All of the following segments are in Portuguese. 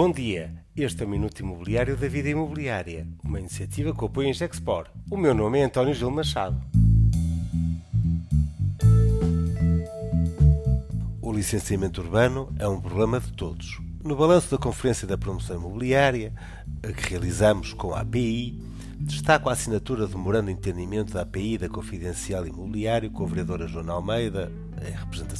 Bom dia, este é o Minuto Imobiliário da Vida Imobiliária, uma iniciativa que apoia em Gexpor. O meu nome é António Gil Machado. O licenciamento urbano é um problema de todos. No balanço da Conferência da Promoção Imobiliária, que realizamos com a API, destaco a assinatura do memorando de entendimento da API da Confidencial Imobiliário com a vereadora Joana Almeida, em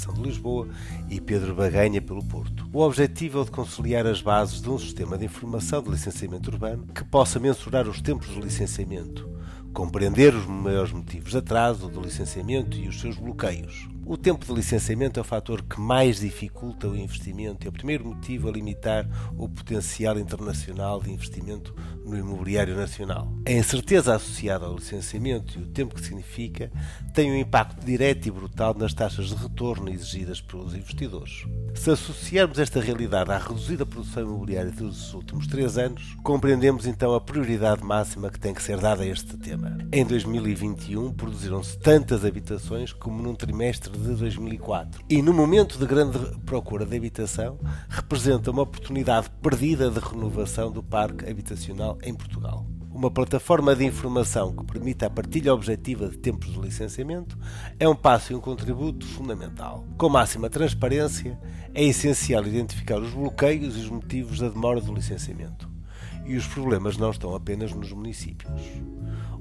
de Lisboa, e Pedro Baganha, pelo Porto. O objetivo é o de conciliar as bases de um sistema de informação de licenciamento urbano que possa mensurar os tempos de licenciamento, compreender os maiores motivos de atraso do licenciamento e os seus bloqueios. O tempo de licenciamento é o fator que mais dificulta o investimento é o primeiro motivo a limitar o potencial internacional de investimento no imobiliário nacional. A incerteza associada ao licenciamento e o tempo que significa tem um impacto direto e brutal nas taxas de retorno exigidas pelos investidores. Se associarmos esta realidade à reduzida produção imobiliária dos últimos três anos, compreendemos então a prioridade máxima que tem que ser dada a este tema. Em 2021 produziram-se tantas habitações como num trimestre de 2004. E no momento de grande procura de habitação, representa uma oportunidade perdida de renovação do parque habitacional em Portugal. Uma plataforma de informação que permita a partilha objetiva de tempos de licenciamento é um passo e um contributo fundamental. Com máxima transparência, é essencial identificar os bloqueios e os motivos da demora do licenciamento. E os problemas não estão apenas nos municípios.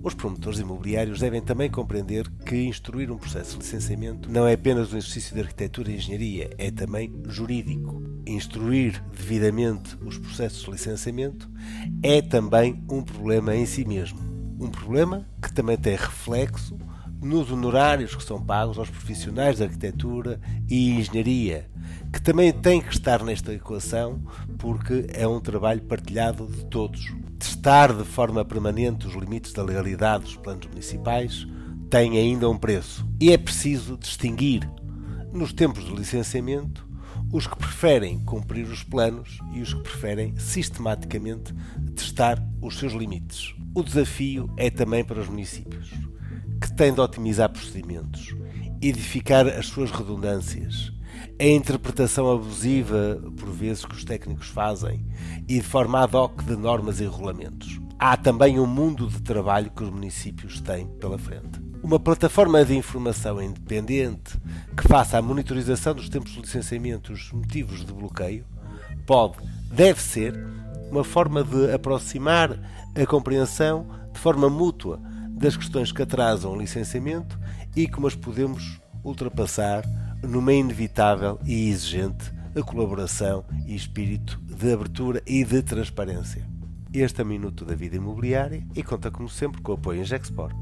Os promotores imobiliários devem também compreender que instruir um processo de licenciamento não é apenas um exercício de arquitetura e engenharia, é também jurídico. Instruir devidamente os processos de licenciamento é também um problema em si mesmo. Um problema que também tem reflexo nos honorários que são pagos aos profissionais de arquitetura e engenharia, que também têm que estar nesta equação porque é um trabalho partilhado de todos testar de forma permanente os limites da legalidade dos planos municipais tem ainda um preço. E é preciso distinguir, nos tempos de licenciamento, os que preferem cumprir os planos e os que preferem sistematicamente testar os seus limites. O desafio é também para os municípios, têm de otimizar procedimentos, edificar as suas redundâncias, a interpretação abusiva, por vezes, que os técnicos fazem e de forma ad hoc de normas e regulamentos. Há também um mundo de trabalho que os municípios têm pela frente. Uma plataforma de informação independente que faça a monitorização dos tempos de licenciamento e os motivos de bloqueio pode, deve ser, uma forma de aproximar a compreensão de forma mútua das questões que atrasam o licenciamento e como as podemos ultrapassar numa inevitável e exigente colaboração e espírito de abertura e de transparência. Este é o Minuto da Vida Imobiliária e conta como sempre com o apoio em Gexport.